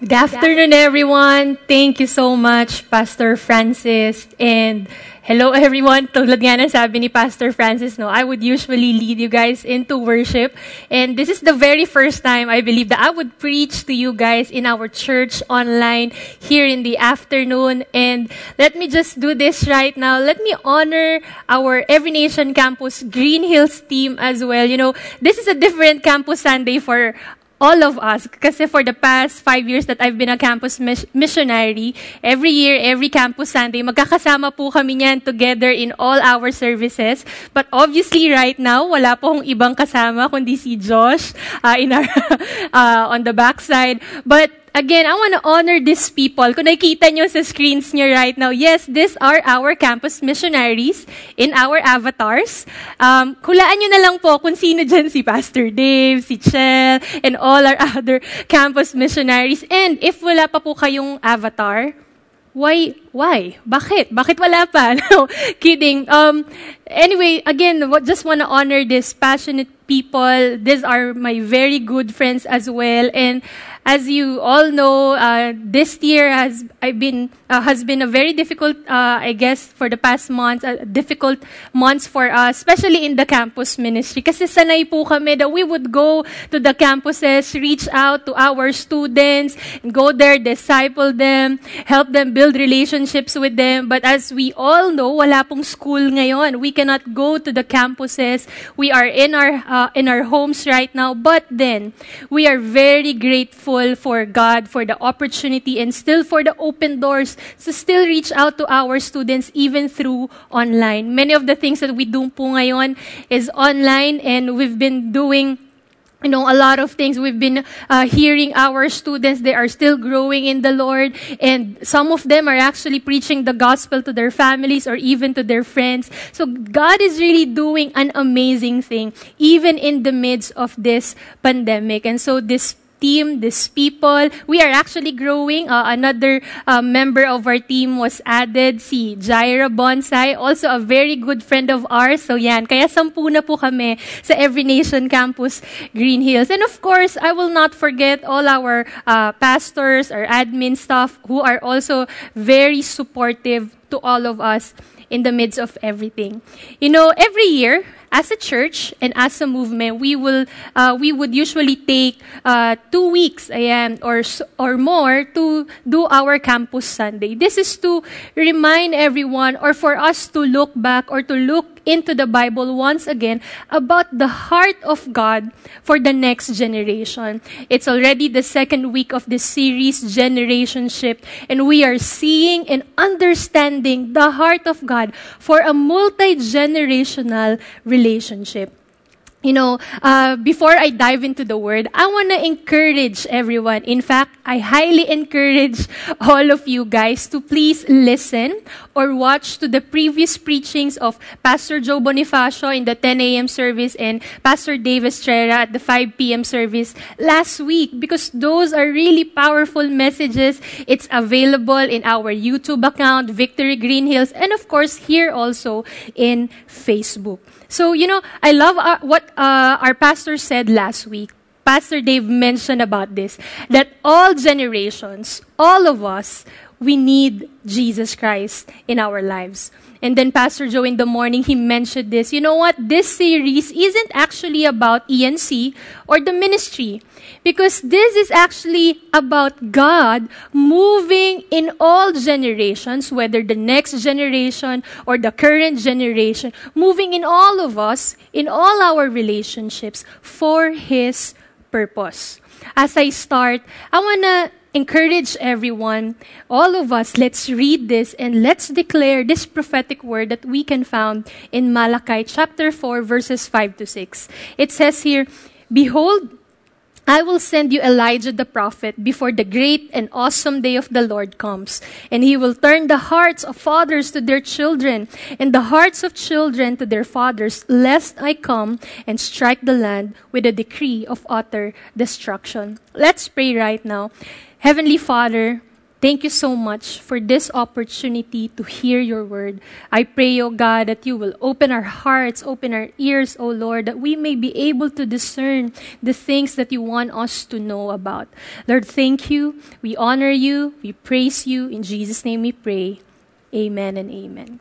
Good afternoon, everyone. Thank you so much, Pastor Francis. And hello, everyone. Tulad nga ng sabi ni Pastor Francis, no, I would usually lead you guys into worship. And this is the very first time I believe that I would preach to you guys in our church online here in the afternoon. And let me just do this right now. Let me honor our Every Nation Campus Green Hills team as well. You know, this is a different Campus Sunday for all of us. Kasi for the past five years that I've been a campus mis- missionary, every year, every campus Sunday, magkakasama po kami niyan together in all our services. But obviously, right now, wala pong ibang kasama kundi si Josh uh, in our, uh, on the backside. But again, I want to honor these people. Kung nakikita nyo sa screens nyo right now, yes, these are our campus missionaries in our avatars. Um, kulaan nyo na lang po kung sino dyan si Pastor Dave, si Chel, and all our other campus missionaries. And if wala pa po kayong avatar, why, why? Bakit? Bakit wala pa? No, kidding. Um, anyway, again, just want to honor these passionate people. These are my very good friends as well. And as you all know, uh, this year has been uh, has been a very difficult, uh, I guess, for the past months, difficult months for us, especially in the campus ministry. Kasi sanay po kami that we would go to the campuses, reach out to our students, go there, disciple them, help them build relationships with them. But as we all know, wala pong school ngayon. We cannot go to the campuses. We are in our uh, in our homes right now. But then, we are very grateful for God for the opportunity and still for the open doors to still reach out to our students even through online. Many of the things that we do po ngayon is online and we've been doing you know, a lot of things we've been uh, hearing our students, they are still growing in the Lord. And some of them are actually preaching the gospel to their families or even to their friends. So God is really doing an amazing thing, even in the midst of this pandemic. And so this team, these people. We are actually growing. Uh, another uh, member of our team was added, si Jaira Bonsai, also a very good friend of ours. So yan, kaya sampu na po kami sa Every Nation Campus Green Hills. And of course, I will not forget all our uh, pastors, or admin staff who are also very supportive to all of us in the midst of everything. You know, every year, as a church and as a movement, we will uh, we would usually take uh, two weeks, ayan, or or more to do our campus Sunday. This is to remind everyone, or for us to look back or to look into the Bible once again about the heart of God for the next generation. It's already the second week of this series, Generationship, and we are seeing and understanding the heart of God for a multi generational relationship. You know, uh, before I dive into the word, I want to encourage everyone. In fact, I highly encourage all of you guys to please listen or watch to the previous preachings of Pastor Joe Bonifacio in the 10 a.m. service and Pastor Dave Estrella at the 5 p.m. service last week because those are really powerful messages. It's available in our YouTube account, Victory Green Hills, and of course here also in Facebook. So, you know, I love our, what uh, our pastor said last week. Pastor Dave mentioned about this that all generations, all of us, we need Jesus Christ in our lives. And then Pastor Joe in the morning, he mentioned this. You know what? This series isn't actually about ENC or the ministry. Because this is actually about God moving in all generations, whether the next generation or the current generation, moving in all of us, in all our relationships for His purpose. As I start, I want to encourage everyone, all of us, let's read this and let's declare this prophetic word that we can found in Malachi chapter 4 verses 5 to 6. It says here, Behold, I will send you Elijah the prophet before the great and awesome day of the Lord comes. And he will turn the hearts of fathers to their children and the hearts of children to their fathers, lest I come and strike the land with a decree of utter destruction. Let's pray right now. Heavenly Father, Thank you so much for this opportunity to hear your word. I pray, O God, that you will open our hearts, open our ears, O Lord, that we may be able to discern the things that you want us to know about. Lord, thank you. We honor you. We praise you. In Jesus' name we pray. Amen and amen.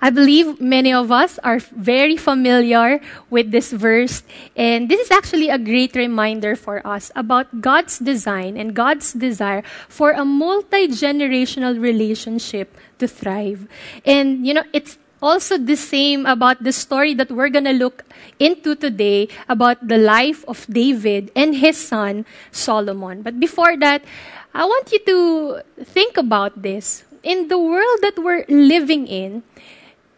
I believe many of us are very familiar with this verse, and this is actually a great reminder for us about God's design and God's desire for a multi generational relationship to thrive. And, you know, it's also the same about the story that we're going to look into today about the life of David and his son Solomon. But before that, I want you to think about this. In the world that we're living in,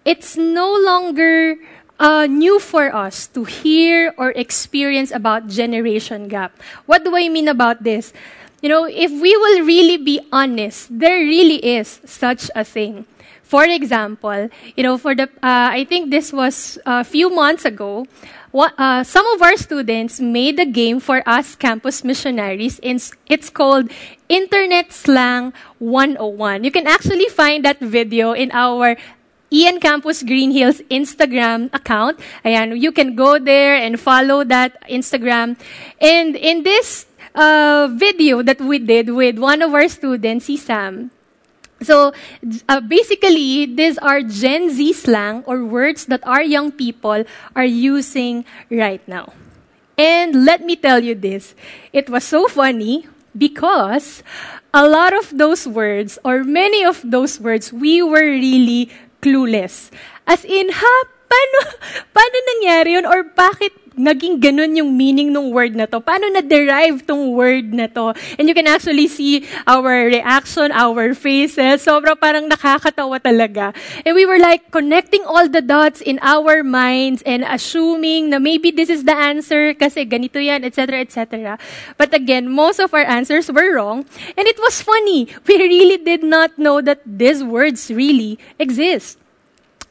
it's no longer uh, new for us to hear or experience about generation gap. What do I mean about this? You know, if we will really be honest, there really is such a thing. For example, you know, for the, uh, I think this was a few months ago, what, uh, some of our students made a game for us campus missionaries. It's called Internet Slang 101. You can actually find that video in our Ian Campus Green Hills Instagram account. Ayan, you can go there and follow that Instagram. And in this uh, video that we did with one of our students, si Sam, so uh, basically, these are Gen Z slang or words that our young people are using right now. And let me tell you this, it was so funny because a lot of those words or many of those words we were really clueless. As in, ha, paano, paano nangyari yun? Or bakit naging ganun yung meaning ng word na to? Paano na-derive tong word na to? And you can actually see our reaction, our faces. Sobra parang nakakatawa talaga. And we were like connecting all the dots in our minds and assuming na maybe this is the answer kasi ganito yan, etc., etc. But again, most of our answers were wrong. And it was funny. We really did not know that these words really exist.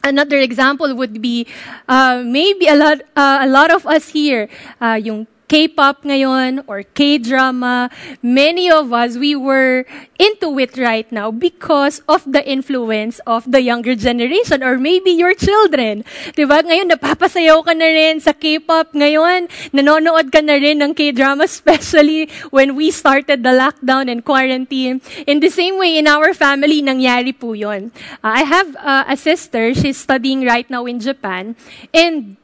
Another example would be uh, maybe a lot, uh, a lot of us here, uh, yung K-pop ngayon or K-drama, many of us, we were into it right now because of the influence of the younger generation or maybe your children. Diba? Ngayon, napapasayaw ka na rin sa K-pop. Ngayon, nanonood ka na rin ng K-drama, especially when we started the lockdown and quarantine. In the same way, in our family, nangyari po yun. Uh, I have uh, a sister, she's studying right now in Japan, and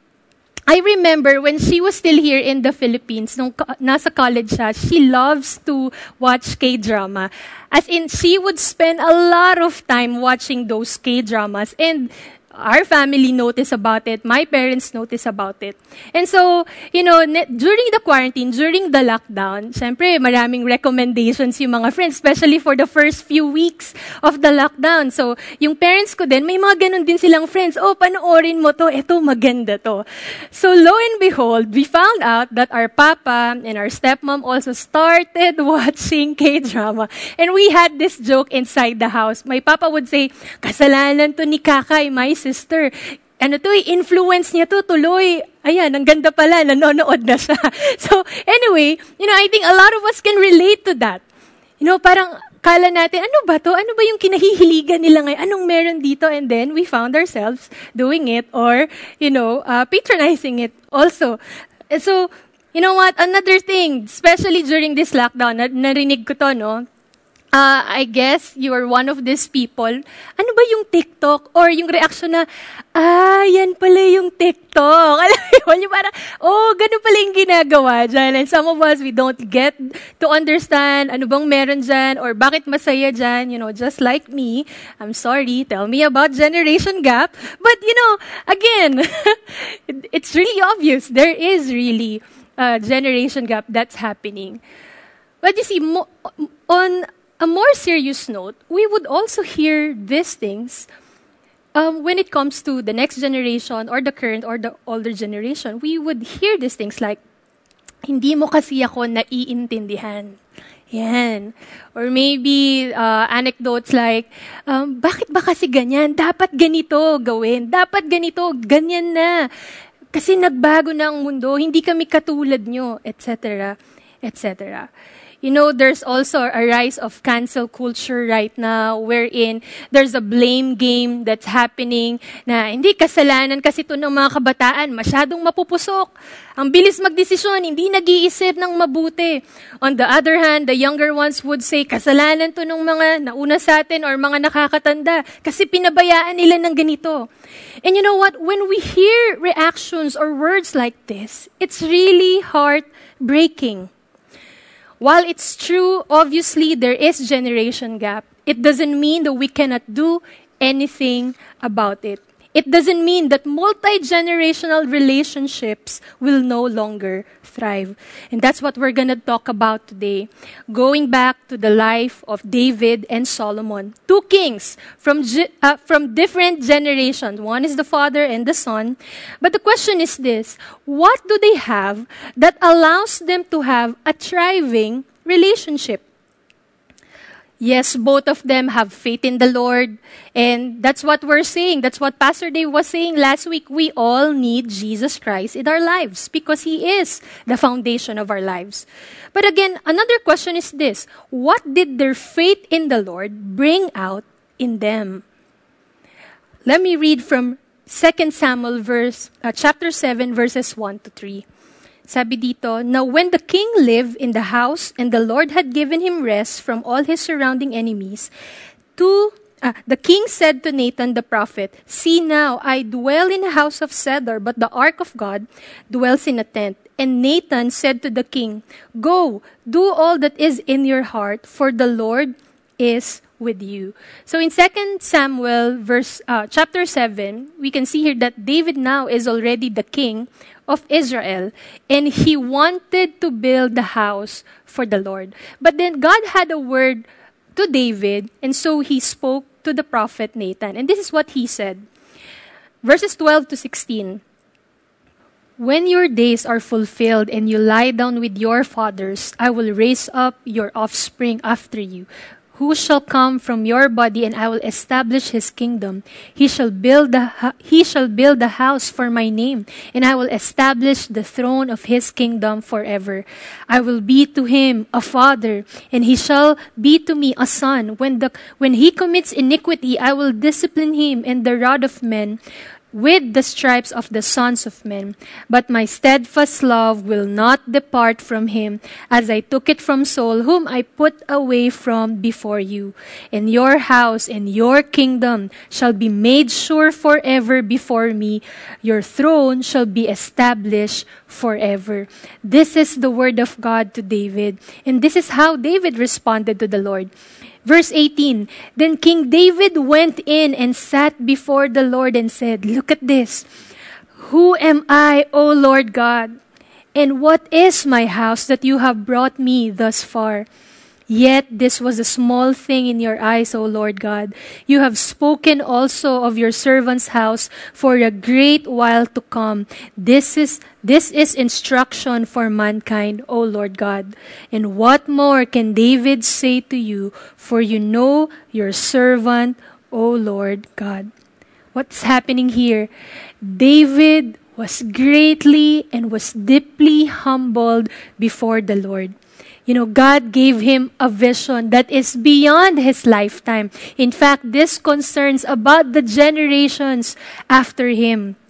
I remember when she was still here in the Philippines, nung nasa college siya, she loves to watch K-drama. As in, she would spend a lot of time watching those K-dramas. And our family noticed about it. My parents noticed about it. And so, you know, during the quarantine, during the lockdown, syempre, maraming recommendations yung mga friends, especially for the first few weeks of the lockdown. So, yung parents ko din, may mga ganun din silang friends. Oh, panoorin mo to. Ito, maganda to. So, lo and behold, we found out that our papa and our stepmom also started watching K-drama. And we had this joke inside the house. My papa would say, kasalanan to ni Kakay, my sister sister, ano to, eh, influence niya to tuloy. Ayan, ang ganda pala, nanonood na siya. So, anyway, you know, I think a lot of us can relate to that. You know, parang kala natin, ano ba to? Ano ba yung kinahihiligan nila ngayon? Anong meron dito? And then we found ourselves doing it or, you know, uh, patronizing it also. And so, you know what? Another thing, especially during this lockdown, narinig ko to, no? Uh, I guess you are one of these people. Ano ba yung TikTok? Or yung reaction na, ah, yan pala yung TikTok. Alam mo yung parang, oh, ganun pala yung ginagawa dyan. And some of us, we don't get to understand ano bang meron dyan or bakit masaya dyan. You know, just like me. I'm sorry, tell me about generation gap. But, you know, again, it's really obvious. There is really a generation gap that's happening. But you see, mo- on a more serious note, we would also hear these things um, when it comes to the next generation or the current or the older generation. We would hear these things like, hindi mo kasi ako naiintindihan. Yan. Or maybe uh, anecdotes like, um, bakit ba kasi ganyan? Dapat ganito gawin. Dapat ganito, ganyan na. Kasi nagbago na ang mundo, hindi kami katulad nyo, etc. etc. You know, there's also a rise of cancel culture right now wherein there's a blame game that's happening na hindi kasalanan kasi ito ng mga kabataan, masyadong mapupusok. Ang bilis magdesisyon, hindi nag-iisip ng mabuti. On the other hand, the younger ones would say, kasalanan to ng mga nauna sa atin or mga nakakatanda kasi pinabayaan nila ng ganito. And you know what? When we hear reactions or words like this, it's really heartbreaking. While it's true, obviously, there is generation gap, it doesn't mean that we cannot do anything about it. It doesn't mean that multi generational relationships will no longer thrive. And that's what we're going to talk about today. Going back to the life of David and Solomon. Two kings from, uh, from different generations. One is the father and the son. But the question is this what do they have that allows them to have a thriving relationship? Yes, both of them have faith in the Lord. And that's what we're saying. That's what Pastor Dave was saying last week. We all need Jesus Christ in our lives because He is the foundation of our lives. But again, another question is this What did their faith in the Lord bring out in them? Let me read from 2 Samuel verse, uh, chapter 7, verses 1 to 3. Sabi dito, Now when the king lived in the house and the Lord had given him rest from all his surrounding enemies, to uh, the king said to Nathan the prophet, See now, I dwell in a house of cedar, but the ark of God dwells in a tent. And Nathan said to the king, Go, do all that is in your heart, for the Lord is with you. So in 2 Samuel verse uh, chapter 7, we can see here that David now is already the king of Israel, and he wanted to build the house for the Lord. But then God had a word to David, and so he spoke to the prophet Nathan. And this is what he said. Verses 12 to 16. When your days are fulfilled and you lie down with your fathers, I will raise up your offspring after you, who shall come from your body and I will establish his kingdom. He shall build the, he shall build a house for my name and I will establish the throne of his kingdom forever. I will be to him a father and he shall be to me a son. When the, when he commits iniquity, I will discipline him in the rod of men with the stripes of the sons of men. But my steadfast love will not depart from him, as I took it from Saul, whom I put away from before you. And your house and your kingdom shall be made sure forever before me. Your throne shall be established forever. This is the word of God to David. And this is how David responded to the Lord. Verse 18 Then King David went in and sat before the Lord and said, Look at this. Who am I, O Lord God? And what is my house that you have brought me thus far? Yet this was a small thing in your eyes, O Lord God. You have spoken also of your servant's house for a great while to come. This is this is instruction for mankind, O Lord God. And what more can David say to you? For you know your servant, O Lord God. What's happening here? David was greatly and was deeply humbled before the Lord. You know, God gave him a vision that is beyond his lifetime. In fact, this concerns about the generations after him.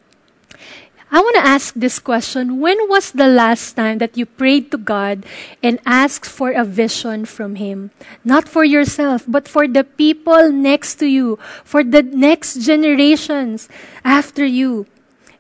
I want to ask this question. When was the last time that you prayed to God and asked for a vision from Him? Not for yourself, but for the people next to you, for the next generations after you.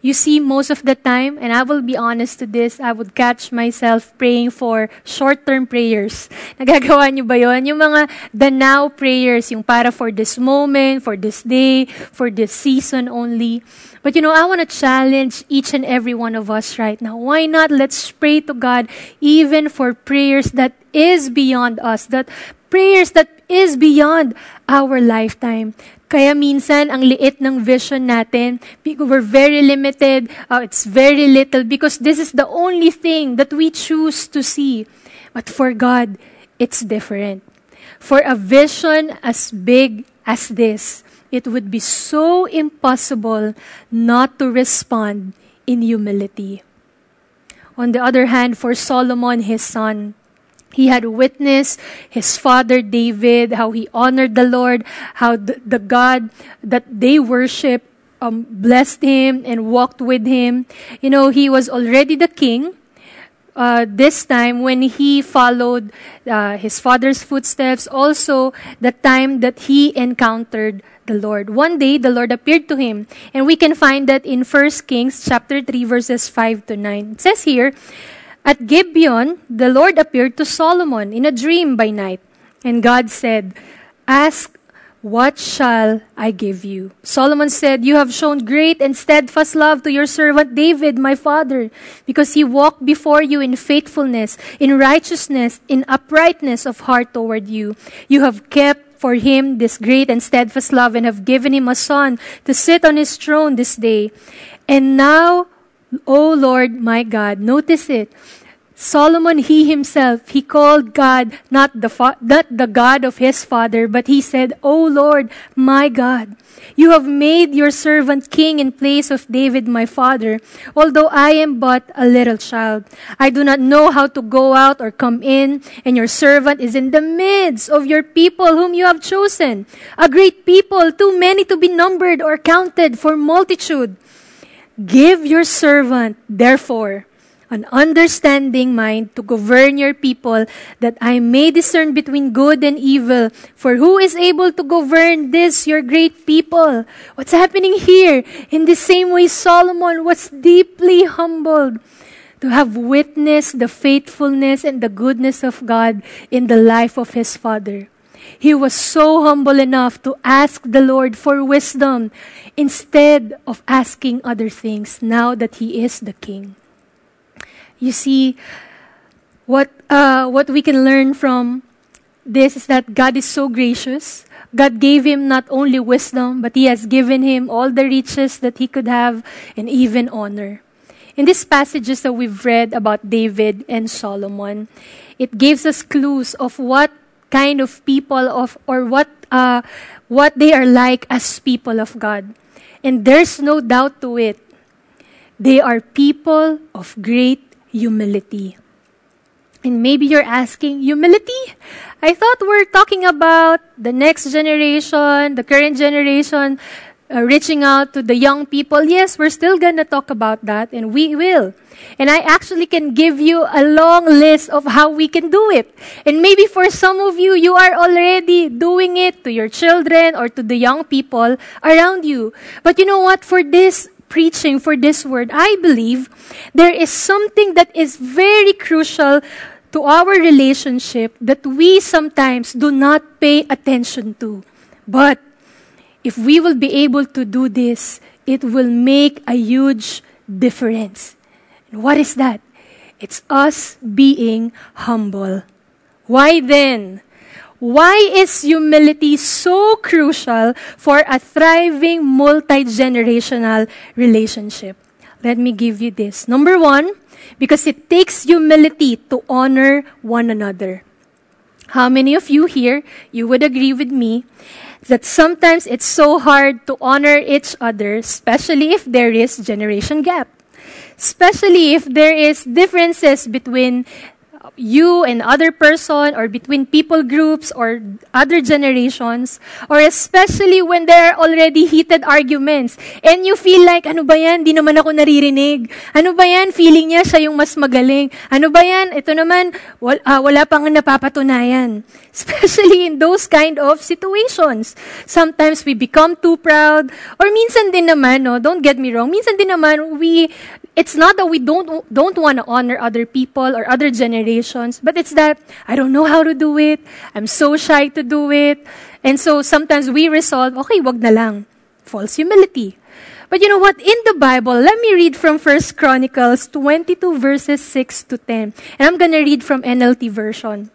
You see, most of the time, and I will be honest to this, I would catch myself praying for short-term prayers. Nagagawa niyo ba yon? Yung mga the now prayers, yung para for this moment, for this day, for this season only. But you know, I want to challenge each and every one of us right now. Why not? Let's pray to God even for prayers that is beyond us, that prayers that is beyond our lifetime. Kaya minsan, ang liit ng vision natin, we're very limited, uh, it's very little, because this is the only thing that we choose to see. But for God, it's different. For a vision as big as this, it would be so impossible not to respond in humility. On the other hand, for Solomon, his son, He had witnessed his father David, how he honored the Lord, how the, the God that they worship um, blessed him and walked with him. You know, he was already the king. Uh, this time when he followed uh, his father's footsteps, also the time that he encountered the Lord. One day, the Lord appeared to him, and we can find that in 1 Kings chapter 3, verses 5 to 9. It says here, At Gibeon, the Lord appeared to Solomon in a dream by night, and God said, Ask what shall I give you? Solomon said, You have shown great and steadfast love to your servant David, my father, because he walked before you in faithfulness, in righteousness, in uprightness of heart toward you. You have kept for him this great and steadfast love and have given him a son to sit on his throne this day. And now, O Lord my God, notice it. Solomon, he himself, he called God not the, fa- not the God of his father, but he said, O Lord, my God, you have made your servant king in place of David, my father, although I am but a little child. I do not know how to go out or come in, and your servant is in the midst of your people whom you have chosen, a great people, too many to be numbered or counted for multitude. Give your servant, therefore, an understanding mind to govern your people, that I may discern between good and evil. For who is able to govern this, your great people? What's happening here? In the same way, Solomon was deeply humbled to have witnessed the faithfulness and the goodness of God in the life of his father. He was so humble enough to ask the Lord for wisdom instead of asking other things now that he is the king. You see, what, uh, what we can learn from this is that God is so gracious. God gave him not only wisdom, but he has given him all the riches that he could have and even honor. In these passages that we've read about David and Solomon, it gives us clues of what kind of people of or what uh, what they are like as people of God. And there's no doubt to it. They are people of great humility. And maybe you're asking, humility? I thought we're talking about the next generation, the current generation, uh, reaching out to the young people. Yes, we're still gonna talk about that, and we will. And I actually can give you a long list of how we can do it. And maybe for some of you, you are already doing it to your children or to the young people around you. But you know what? For this preaching for this word, I believe there is something that is very crucial to our relationship that we sometimes do not pay attention to. But if we will be able to do this, it will make a huge difference. What is that? It's us being humble. Why then? Why is humility so crucial for a thriving multi-generational relationship? Let me give you this. Number one, because it takes humility to honor one another. How many of you here, you would agree with me that sometimes it's so hard to honor each other, especially if there is generation gap. Especially if there is differences between you and other person or between people groups or other generations or especially when there are already heated arguments and you feel like ano ba yan? Di naman ako naririnig. Ano ba yan? Feeling niya siya yung mas magaling. Ano ba yan? Ito naman wala, uh, wala pang napapatunayan. Especially in those kind of situations. Sometimes we become too proud or minsan din naman no don't get me wrong minsan din naman we it's not that we don't don't want to honor other people or other generations, but it's that I don't know how to do it. I'm so shy to do it. And so sometimes we resolve, okay, wag na lang. False humility. But you know what? In the Bible, let me read from First Chronicles 22 verses 6 to 10. And I'm going to read from NLT version.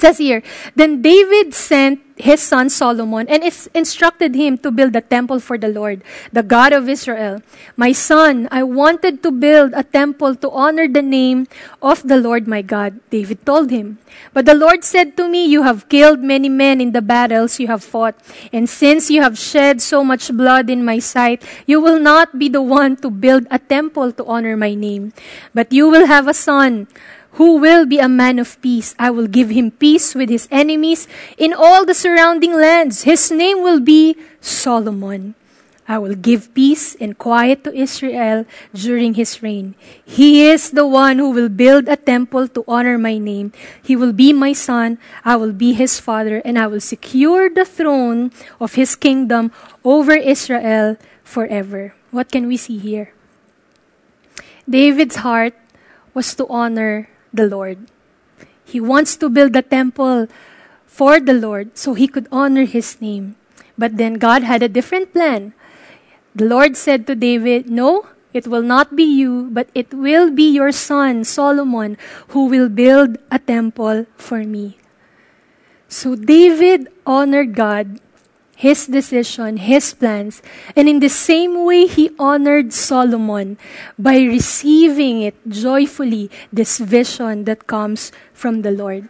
Says here, Then David sent his son Solomon and instructed him to build a temple for the Lord, the God of Israel. My son, I wanted to build a temple to honor the name of the Lord my God, David told him. But the Lord said to me, You have killed many men in the battles you have fought, and since you have shed so much blood in my sight, you will not be the one to build a temple to honor my name. But you will have a son who will be a man of peace. I will give him peace with his enemies in all the surrounding lands. His name will be Solomon. I will give peace and quiet to Israel during his reign. He is the one who will build a temple to honor my name. He will be my son. I will be his father, and I will secure the throne of his kingdom over Israel forever. What can we see here? David's heart was to honor the Lord. He wants to build a temple for the Lord so he could honor his name. But then God had a different plan. The Lord said to David, No, it will not be you, but it will be your son, Solomon, who will build a temple for me. So David honored God, his decision, his plans, and in the same way he honored Solomon by receiving it joyfully, this vision that comes from the Lord.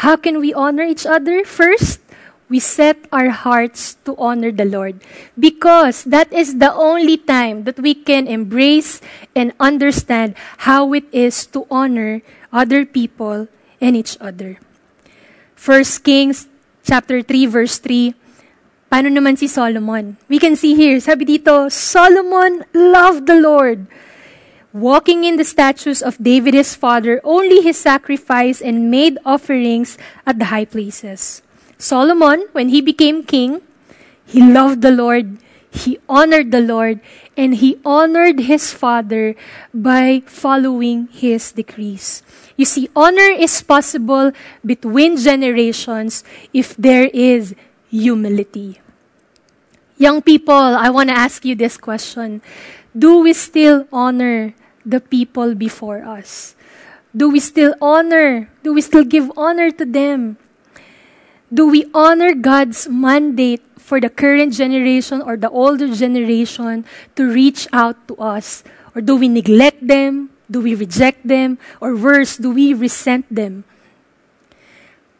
How can we honor each other? First, we set our hearts to honor the Lord because that is the only time that we can embrace and understand how it is to honor other people and each other. First Kings chapter 3 verse 3 Paano naman si Solomon? We can see here, sabi dito, Solomon loved the Lord. Walking in the statutes of David his father, only his sacrifice and made offerings at the high places. Solomon, when he became king, he loved the Lord, he honored the Lord, and he honored his father by following his decrees. You see, honor is possible between generations if there is humility. Young people, I want to ask you this question Do we still honor the people before us? Do we still honor? Do we still give honor to them? do we honor God's mandate for the current generation or the older generation to reach out to us? Or do we neglect them? Do we reject them? Or worse, do we resent them?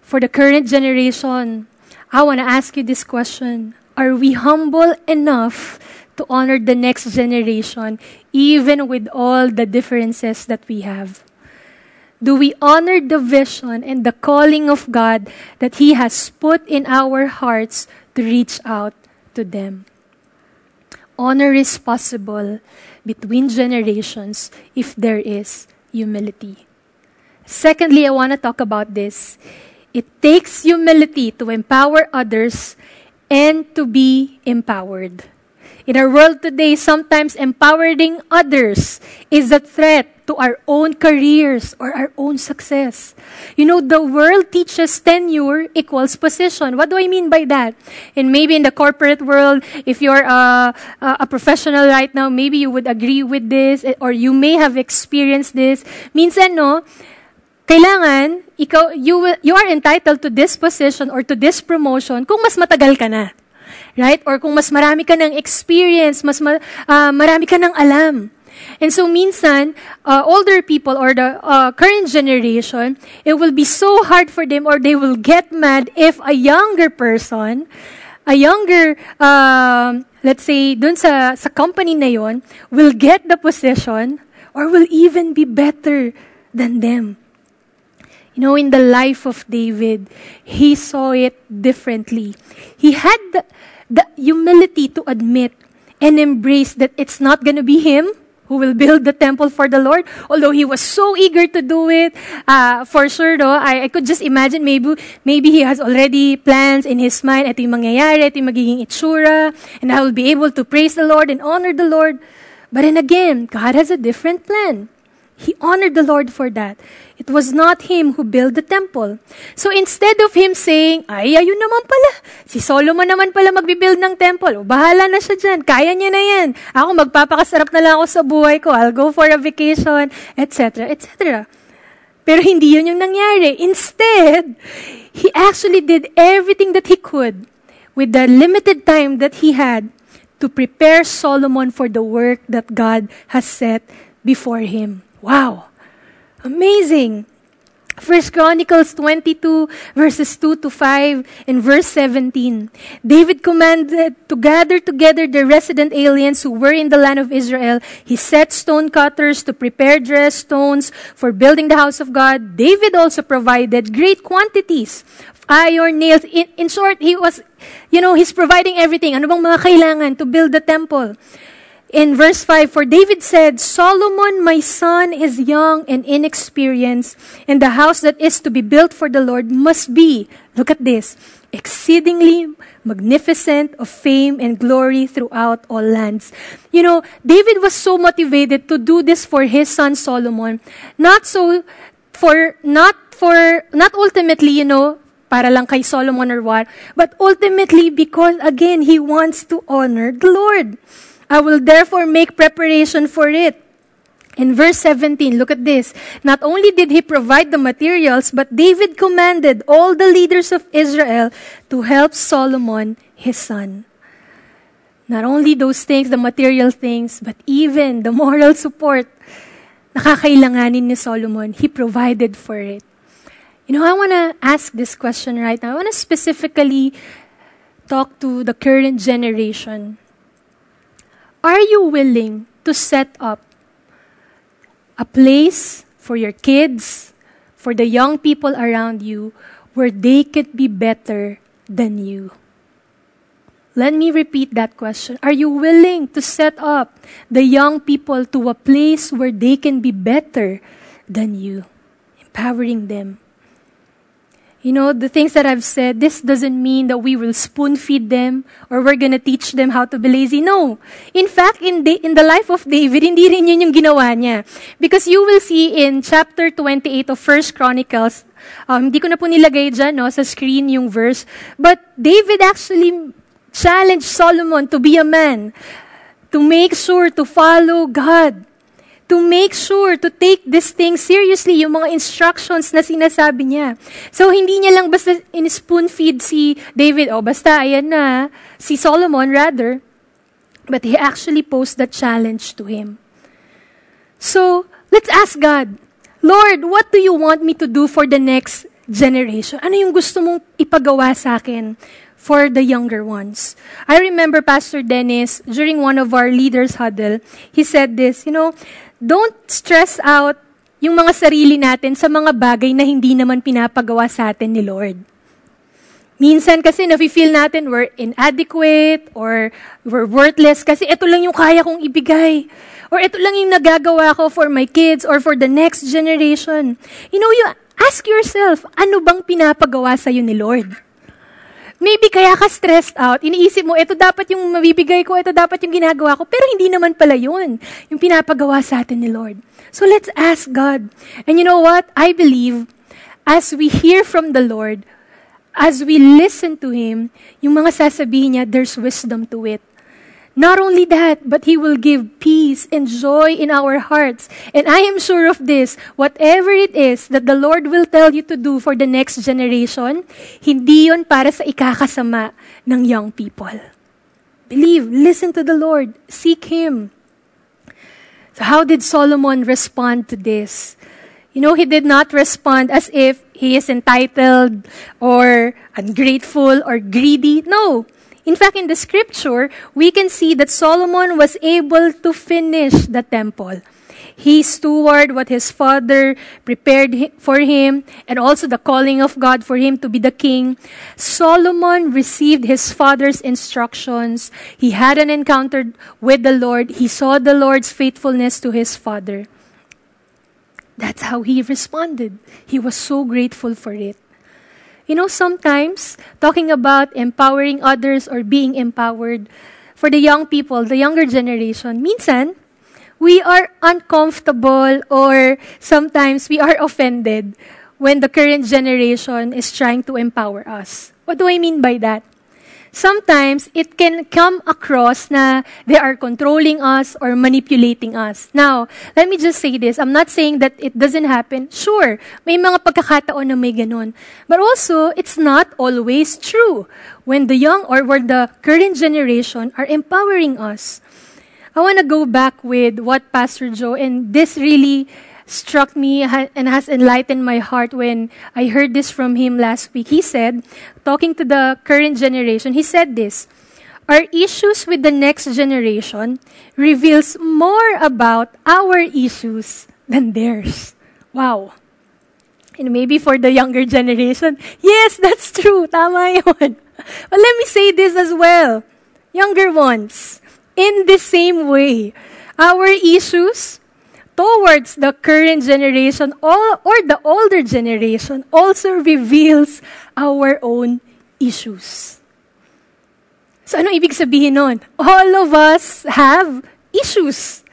For the current generation, I want to ask you this question Are we humble enough to honor the next generation, even with all the differences that we have? do we honor the vision and the calling of God that He has put in our hearts to reach out to them? Honor is possible between generations if there is humility. Secondly, I want to talk about this. It takes humility to empower others and to be empowered. In our world today, sometimes empowering others is a threat to our own careers or our own success. You know, the world teaches tenure equals position. What do I mean by that? And maybe in the corporate world, if you're a, a professional right now, maybe you would agree with this eh, or you may have experienced this. Minsan, no, kailangan, ikaw, you, you are entitled to this position or to this promotion kung mas matagal ka na. Right? Or kung mas marami ka ng experience, mas ma, uh, marami ka ng alam. And so minsan, uh, older people or the uh, current generation, it will be so hard for them or they will get mad if a younger person, a younger, uh, let's say, dun sa, sa company na yon, will get the position or will even be better than them. You know, in the life of David, he saw it differently. He had the, the humility to admit and embrace that it's not going to be him, who will build the temple for the Lord. Although he was so eager to do it, uh, for sure, though, I, I could just imagine maybe, maybe he has already plans in his mind, ito yung mangyayari, ito yung magiging itsura, and I will be able to praise the Lord and honor the Lord. But then again, God has a different plan. He honored the Lord for that. It was not him who built the temple. So instead of him saying, ay, ayun naman pala, si Solomon naman pala magbibuild ng temple, o bahala na siya dyan, kaya niya na yan. Ako magpapakasarap na lang ako sa buhay ko, I'll go for a vacation, etc., etc. Pero hindi yun yung nangyari. Instead, he actually did everything that he could with the limited time that he had to prepare Solomon for the work that God has set before him. Wow! Amazing! First Chronicles 22 verses 2 to 5 and verse 17. David commanded to gather together the resident aliens who were in the land of Israel. He set stone cutters to prepare dress stones for building the house of God. David also provided great quantities of iron nails. In, in short, he was, you know, he's providing everything. Ano bang mga kailangan to build the temple? In verse 5, For David said, Solomon, my son, is young and inexperienced, and the house that is to be built for the Lord must be, look at this, exceedingly magnificent of fame and glory throughout all lands. You know, David was so motivated to do this for his son Solomon, not so for, not for, not ultimately, you know, para lang kay Solomon or what, but ultimately because, again, he wants to honor the Lord. I will therefore make preparation for it. In verse 17, look at this. Not only did he provide the materials, but David commanded all the leaders of Israel to help Solomon, his son. Not only those things, the material things, but even the moral support nakakailanganin ni Solomon. He provided for it. You know, I want to ask this question right now. I want to specifically talk to the current generation. Are you willing to set up a place for your kids, for the young people around you, where they could be better than you? Let me repeat that question. Are you willing to set up the young people to a place where they can be better than you? Empowering them. You know, the things that I've said, this doesn't mean that we will spoon feed them or we're gonna teach them how to be lazy. No. In fact, in the, in the life of David, hindi rin yun yung ginawa niya. Because you will see in chapter 28 of First Chronicles, um, hindi ko na po nilagay dyan no, sa screen yung verse, but David actually challenged Solomon to be a man, to make sure to follow God to make sure to take this thing seriously, yung mga instructions na sinasabi niya. So, hindi niya lang basta in-spoon feed si David, oh, basta, ayan na, si Solomon rather, but he actually posed the challenge to him. So, let's ask God, Lord, what do you want me to do for the next generation? Ano yung gusto mong ipagawa sa akin for the younger ones. I remember Pastor Dennis, during one of our leaders huddle, he said this, you know, don't stress out yung mga sarili natin sa mga bagay na hindi naman pinapagawa sa atin ni Lord. Minsan kasi nafe-feel natin we're inadequate or we're worthless kasi ito lang yung kaya kong ibigay. Or ito lang yung nagagawa ko for my kids or for the next generation. You know, you ask yourself, ano bang pinapagawa sa'yo ni Lord? Maybe kaya ka stressed out, iniisip mo, ito dapat yung mabibigay ko, ito dapat yung ginagawa ko, pero hindi naman pala yun, yung pinapagawa sa atin ni Lord. So let's ask God. And you know what? I believe, as we hear from the Lord, as we listen to Him, yung mga sasabihin niya, there's wisdom to it. Not only that, but He will give peace and joy in our hearts. And I am sure of this, whatever it is that the Lord will tell you to do for the next generation, hindi yon para sa ikakasama ng young people. Believe, listen to the Lord, seek Him. So how did Solomon respond to this? You know, he did not respond as if he is entitled or ungrateful or greedy. No. In fact, in the scripture, we can see that Solomon was able to finish the temple. He steward what his father prepared for him and also the calling of God for him to be the king. Solomon received his father's instructions. He had an encounter with the Lord. He saw the Lord's faithfulness to his father. That's how he responded. He was so grateful for it. You know, sometimes talking about empowering others or being empowered for the young people, the younger generation, minsan, we are uncomfortable or sometimes we are offended when the current generation is trying to empower us. What do I mean by that? Sometimes it can come across na they are controlling us or manipulating us. Now, let me just say this. I'm not saying that it doesn't happen. Sure, may mga pagkakataon na may ganun. But also, it's not always true when the young or when the current generation are empowering us. I want to go back with what Pastor Joe, and this really struck me and has enlightened my heart when I heard this from him last week. He said, talking to the current generation, he said this Our issues with the next generation reveals more about our issues than theirs. Wow. And maybe for the younger generation, yes, that's true. Tama yun. But let me say this as well. Younger ones, in the same way, our issues towards the current generation or, or the older generation also reveals our own issues. So ano ibig sabihin nun? All of us have issues.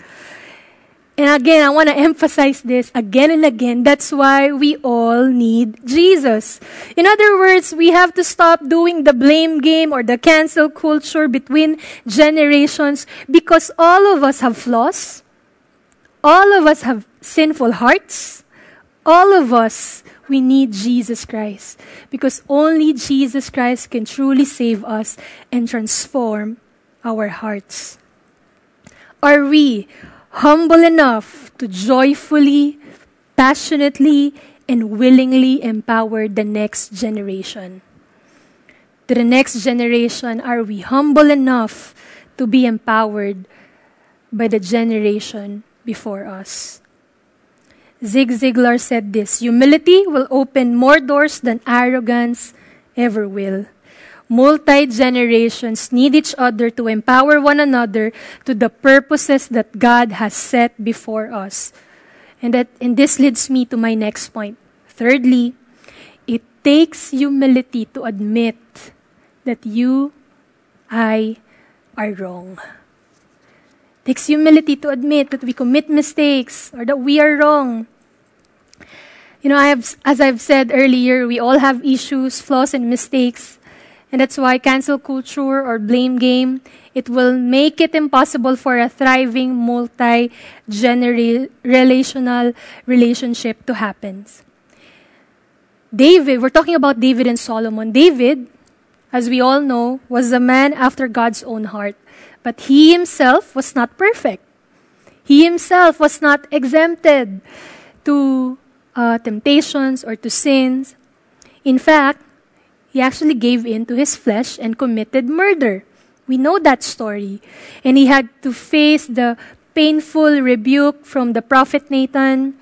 And again, I want to emphasize this again and again. That's why we all need Jesus. In other words, we have to stop doing the blame game or the cancel culture between generations because all of us have flaws. All of us have sinful hearts. All of us, we need Jesus Christ because only Jesus Christ can truly save us and transform our hearts. Are we humble enough to joyfully, passionately, and willingly empower the next generation. To the next generation, are we humble enough to be empowered by the generation before us? Zig Ziglar said this Humility will open more doors than arrogance ever will. Multi generations need each other to empower one another to the purposes that God has set before us. And that and this leads me to my next point. Thirdly, it takes humility to admit that you, I, are wrong. Takes humility to admit that we commit mistakes or that we are wrong. You know, I have, as I've said earlier, we all have issues, flaws, and mistakes. And that's why cancel culture or blame game, it will make it impossible for a thriving multi-generational relationship to happen. David, we're talking about David and Solomon. David, as we all know, was a man after God's own heart. But he himself was not perfect. He himself was not exempted to uh, temptations or to sins. In fact, he actually gave in to his flesh and committed murder. We know that story. And he had to face the painful rebuke from the prophet Nathan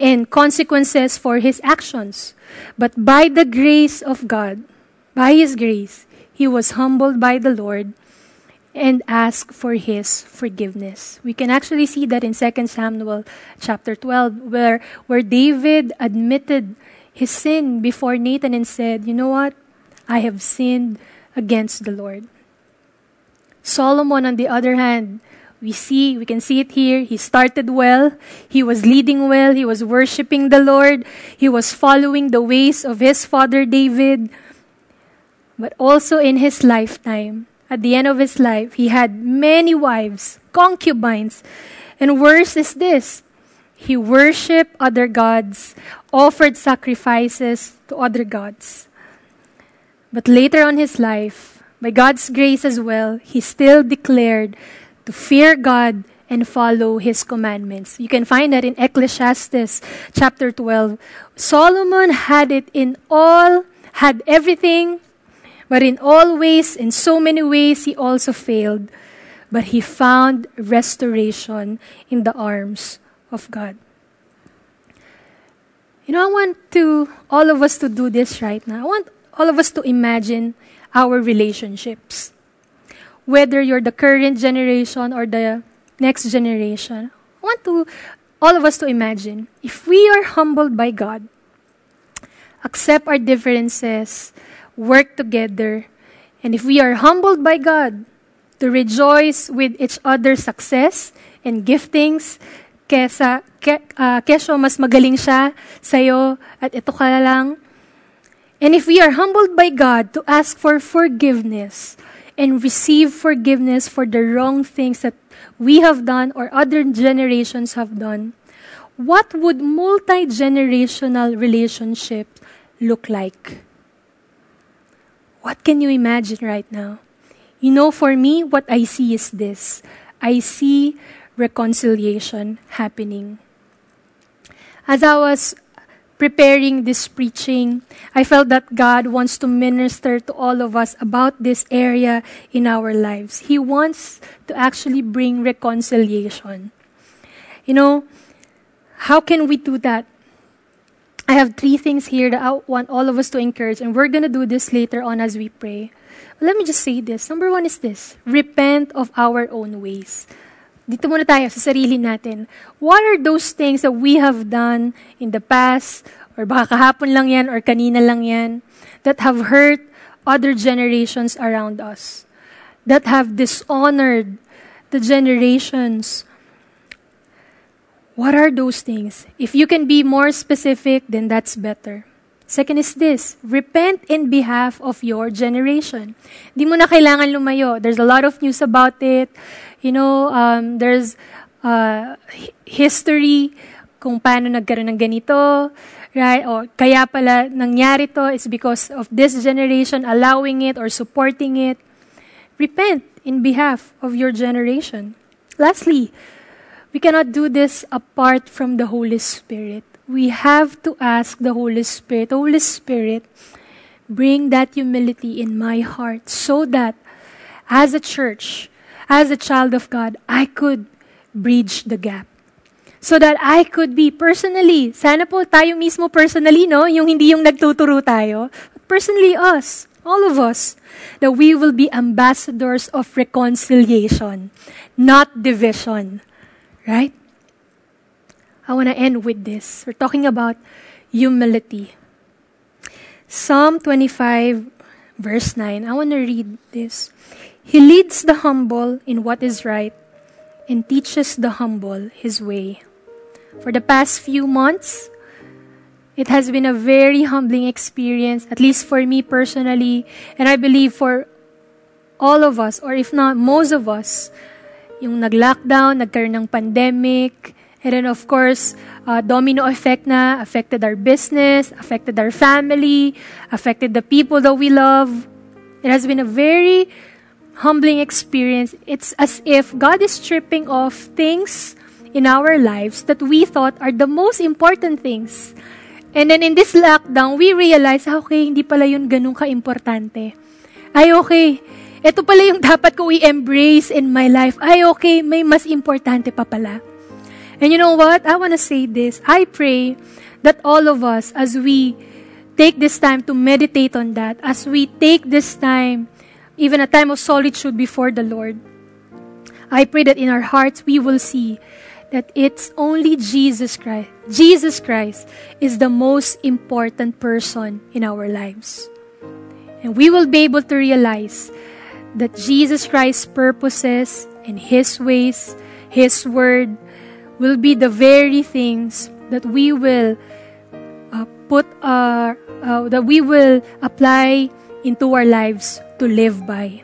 and consequences for his actions. But by the grace of God, by his grace, he was humbled by the Lord and ask for his forgiveness. We can actually see that in 2 Samuel chapter 12 where where David admitted his sin before Nathan and said, "You know what? I have sinned against the Lord. Solomon, on the other hand, we see, we can see it here. He started well. He was leading well. He was worshiping the Lord. He was following the ways of his father David. But also in his lifetime, at the end of his life, he had many wives, concubines. And worse is this he worshiped other gods, offered sacrifices to other gods. But later on his life, by God's grace as well, he still declared to fear God and follow his commandments. You can find that in Ecclesiastes chapter 12. Solomon had it in all, had everything, but in all ways, in so many ways, he also failed. But he found restoration in the arms of God. You know, I want to all of us to do this right now. I want all of us to imagine our relationships. Whether you're the current generation or the next generation, I want to all of us to imagine if we are humbled by God, accept our differences, work together, and if we are humbled by God to rejoice with each other's success and giftings, kesa, ke, uh, kesyo mas magaling siya sa'yo at ito ka lang, and if we are humbled by God to ask for forgiveness and receive forgiveness for the wrong things that we have done or other generations have done, what would multi generational relationships look like? What can you imagine right now? You know, for me, what I see is this I see reconciliation happening. As I was preparing this preaching, I felt that God wants to minister to all of us about this area in our lives. He wants to actually bring reconciliation. You know, how can we do that? I have three things here that I want all of us to encourage, and we're going to do this later on as we pray. But let me just say this. Number one is this repent of our own ways. Dito muna tayo sa sarili natin. What are those things that we have done in the past, or baka kahapon lang yan, or kanina lang yan, that have hurt other generations around us, that have dishonored the generations What are those things? If you can be more specific, then that's better. Second is this, repent in behalf of your generation. Di mo na kailangan lumayo. There's a lot of news about it. You know, um, there's uh, history kung paano nagkaroon ng ganito, right? O kaya pala nangyari to is because of this generation allowing it or supporting it. Repent in behalf of your generation. Lastly, we cannot do this apart from the Holy Spirit. We have to ask the Holy Spirit, Holy Spirit, bring that humility in my heart so that as a church, as a child of God, I could bridge the gap. So that I could be personally, sana po tayo mismo personally, no? Yung hindi yung nagtuturo tayo. Personally, us, all of us, that we will be ambassadors of reconciliation, not division. Right? I want to end with this. We're talking about humility. Psalm 25, verse 9. I want to read this. He leads the humble in what is right and teaches the humble his way. For the past few months, it has been a very humbling experience, at least for me personally, and I believe for all of us, or if not most of us, yung nag-lockdown, nagkaroon ng pandemic, and then of course, uh, domino effect na, affected our business, affected our family, affected the people that we love. It has been a very humbling experience. It's as if God is stripping off things in our lives that we thought are the most important things. And then in this lockdown, we realize, ah, okay, hindi pala yun ganun ka-importante. Ay, okay, ito pala yung dapat ko i-embrace in my life. Ay, okay, may mas importante pa pala. And you know what? I want to say this. I pray that all of us, as we take this time to meditate on that, as we take this time, even a time of solitude before the Lord, I pray that in our hearts we will see that it's only Jesus Christ. Jesus Christ is the most important person in our lives. And we will be able to realize that Jesus Christ's purposes and His ways, His word, will be the very things that we will uh, put our, uh, that we will apply into our lives to live by.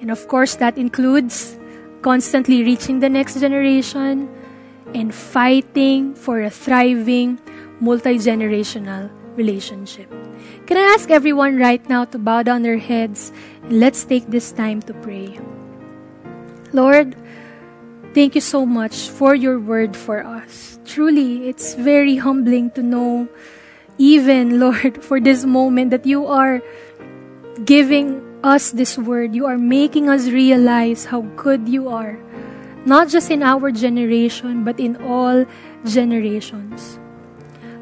And of course, that includes constantly reaching the next generation and fighting for a thriving multi generational relationship. Can I ask everyone right now to bow down their heads and let's take this time to pray? Lord, thank you so much for your word for us. Truly, it's very humbling to know, even, Lord, for this moment that you are giving us this word. You are making us realize how good you are, not just in our generation, but in all generations.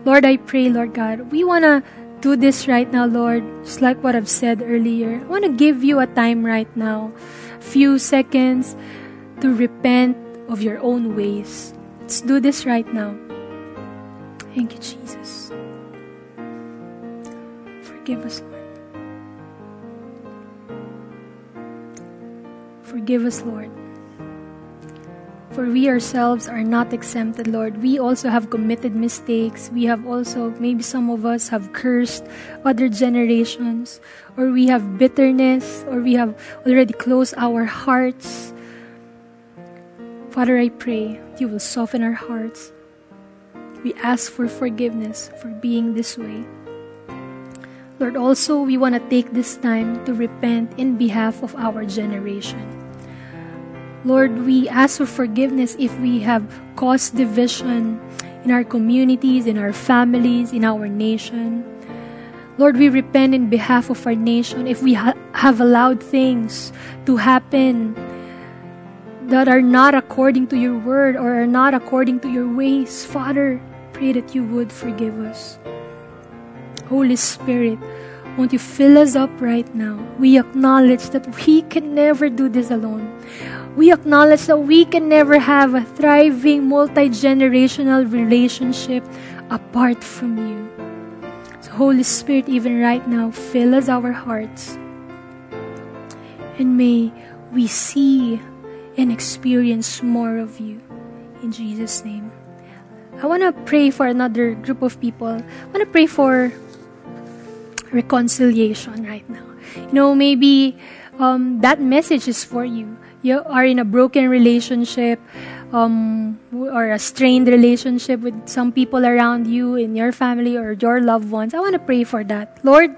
Lord, I pray, Lord God, we want to do this right now, Lord, just like what I've said earlier. I want to give you a time right now, few seconds to repent of your own ways. Let's do this right now. Thank you, Jesus. Forgive us, Lord. Forgive us, Lord. For we ourselves are not exempted, Lord. We also have committed mistakes. We have also, maybe some of us have cursed other generations, or we have bitterness, or we have already closed our hearts. Father, I pray you will soften our hearts. We ask for forgiveness for being this way. Lord, also, we want to take this time to repent in behalf of our generation. Lord, we ask for forgiveness if we have caused division in our communities, in our families, in our nation. Lord, we repent in behalf of our nation if we ha- have allowed things to happen that are not according to your word or are not according to your ways. Father, pray that you would forgive us. Holy Spirit, won't you fill us up right now? We acknowledge that we can never do this alone. We acknowledge that we can never have a thriving multi generational relationship apart from you. So, Holy Spirit, even right now, fill us our hearts. And may we see and experience more of you. In Jesus' name. I want to pray for another group of people. I want to pray for reconciliation right now. You know, maybe um, that message is for you. You are in a broken relationship um, or a strained relationship with some people around you, in your family, or your loved ones. I want to pray for that. Lord,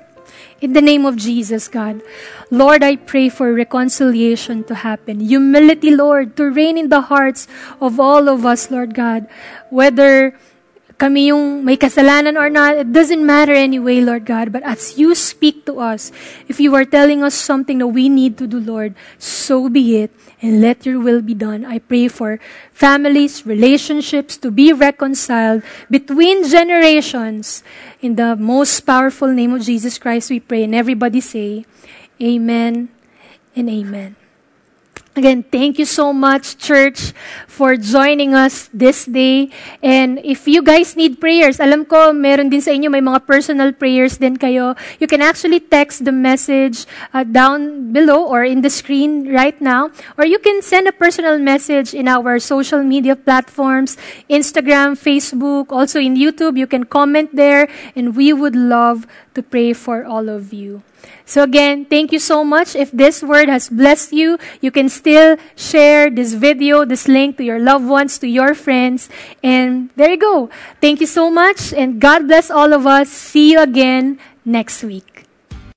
in the name of Jesus, God. Lord, I pray for reconciliation to happen. Humility, Lord, to reign in the hearts of all of us, Lord God. Whether kami yung may kasalanan or not, it doesn't matter anyway, Lord God. But as you speak to us, if you are telling us something that we need to do, Lord, so be it. And let your will be done. I pray for families, relationships to be reconciled between generations. In the most powerful name of Jesus Christ, we pray. And everybody say, Amen and Amen. Again, thank you so much, church, for joining us this day. And if you guys need prayers, alam ko, meron din sa inyo, may mga personal prayers din kayo. You can actually text the message uh, down below or in the screen right now. Or you can send a personal message in our social media platforms, Instagram, Facebook, also in YouTube. You can comment there, and we would love to pray for all of you. So again, thank you so much. If this word has blessed you, you can still share this video, this link to your loved ones, to your friends. And there you go. Thank you so much and God bless all of us. See you again next week.